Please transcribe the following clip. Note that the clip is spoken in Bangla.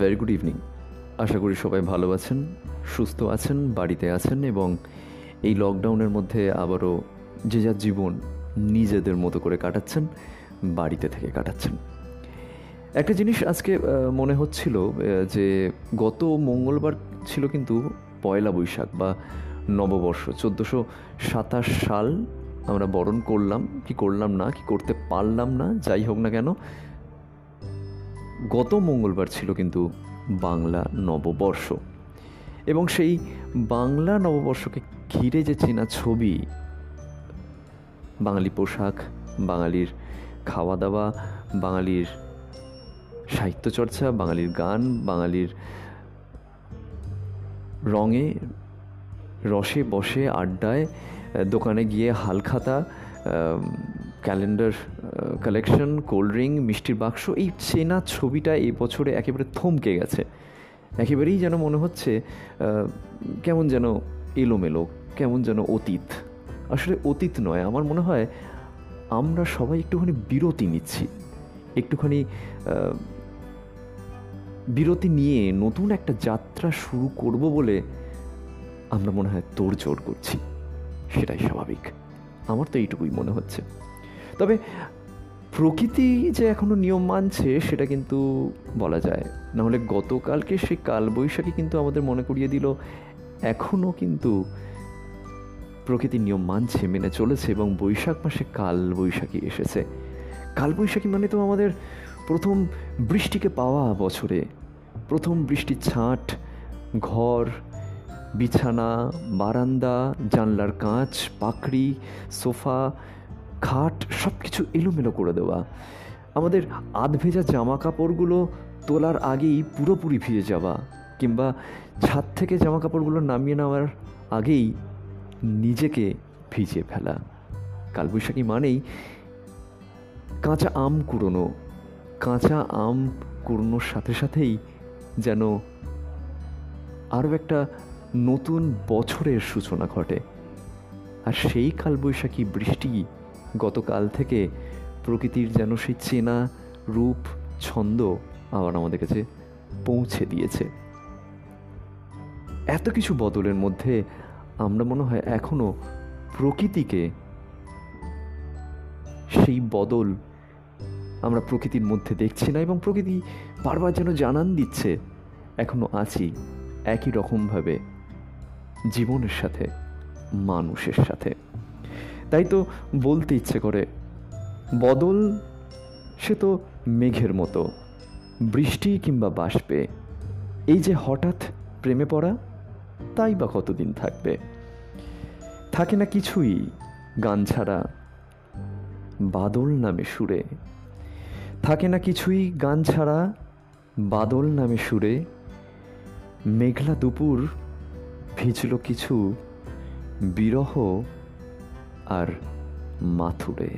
ভেরি গুড ইভিনিং আশা করি সবাই ভালো আছেন, সুস্থ আছেন, বাড়িতে আছেন এবং এই লকডাউনের মধ্যে আবারও যে যার জীবন নিজেদের মতো করে কাটাচ্ছেন, বাড়িতে থেকে কাটাচ্ছেন। একটা জিনিস আজকে মনে হচ্ছিল যে গত মঙ্গলবার ছিল কিন্তু পয়লা বৈশাখ বা নববর্ষ। চোদ্দোশো সাতাশ সাল আমরা বরণ করলাম, কি করলাম না, কি করতে পারলাম না, যাই হোক না কেন গত মঙ্গলবার ছিল কিন্তু বাংলা নববর্ষ। এবং সেই বাংলা নববর্ষকে ঘিরে যে চেনা ছবি, বাঙালি পোশাক, বাঙালির খাওয়া দাওয়া বাঙালির সাহিত্যচর্চা, বাঙালির গান, বাঙালির রঙে, রসে বসে আড্ডায়, দোকানে গিয়ে হালখাতা ক্যালেন্ডার কালেকশন কোল্ড ড্রিঙ্ক মিষ্টির বাক্স, এই চেনা ছবিটা এই বছরে একেবারে থমকে গেছে। একেবারেই যেন মনে হচ্ছে কেমন যেন এলোমেলো, কেমন যেন অতীত। আসলে অতীত নয়, আমার মনে হয় আমরা সবাই একটুখানি বিরতি নিচ্ছি। একটুখানি বিরতি নিয়ে নতুন একটা যাত্রা শুরু করব বলে আমরা মনে হয় তোড়জোড় করছি। সেটাই স্বাভাবিক। আমার তো এইটুকুই মনে হচ্ছে। তবে প্রকৃতি যে এখনও নিয়ম মানছে, সেটা কিন্তু বলা যায়। নাহলে গতকালকে সেই কালবৈশাখী কিন্তু আমাদের মনে করিয়ে দিল এখনও কিন্তু প্রকৃতির নিয়ম মানছে, মেনে চলেছে এবং বৈশাখ মাসে কাল বৈশাখী এসেছে। কালবৈশাখী মানে তো আমাদের প্রথম বৃষ্টিকে পাওয়া বছরে। প্রথম বৃষ্টির ছাঁট, ঘর, বিছানা, বারান্দা, জানলার কাঁচ, পাকড়ি, সোফা খাট সব কিছু এলোমেলো করে দেওয়া। আমাদের আধ ভেজা জামা কাপড়গুলো তোলার আগেই পুরোপুরি ভিজে যাওয়া, কিংবা ছাদ থেকে জামা কাপড়গুলো নামিয়ে নেওয়ার আগেই নিজেকে ভিজিয়ে ফেলা। কালবৈশাখী মানেই কাঁচা আম কুড়োনো। কাঁচা আম কুড়োনোর সাথে সাথেই যেন আরও একটা নতুন বছরের সূচনা ঘটে। আর সেই কালবৈশাখী বৃষ্টি গতকাল থেকে প্রকৃতির যেন সেই চেনা রূপ, ছন্দ আবার আমাদের কাছে পৌঁছে দিয়েছে। এত কিছু বদলের মধ্যে আমরা মনে হয় এখনও প্রকৃতিকে সেই বদল আমরা প্রকৃতির মধ্যে দেখছি না এবং প্রকৃতি বারবার যেন জানান দিচ্ছে, এখনও আছি একই রকমভাবে জীবনের সাথে, মানুষের সাথে। তাই তো বলতে ইচ্ছে করে। বদল, সে তো মেঘের মতো। বৃষ্টি কিংবা বাষ্পে। এই যে হঠাৎ প্রেমে পড়া, তাই বা কতদিন থাকবে? থাকে না কিছুই গান ছাড়া, বাদল নামে সুরে। থাকে না কিছুই গান ছাড়া, বাদল নামে সুরে। মেঘলা দুপুর, ভিজল কিছু বিরহ আর মাথুরে।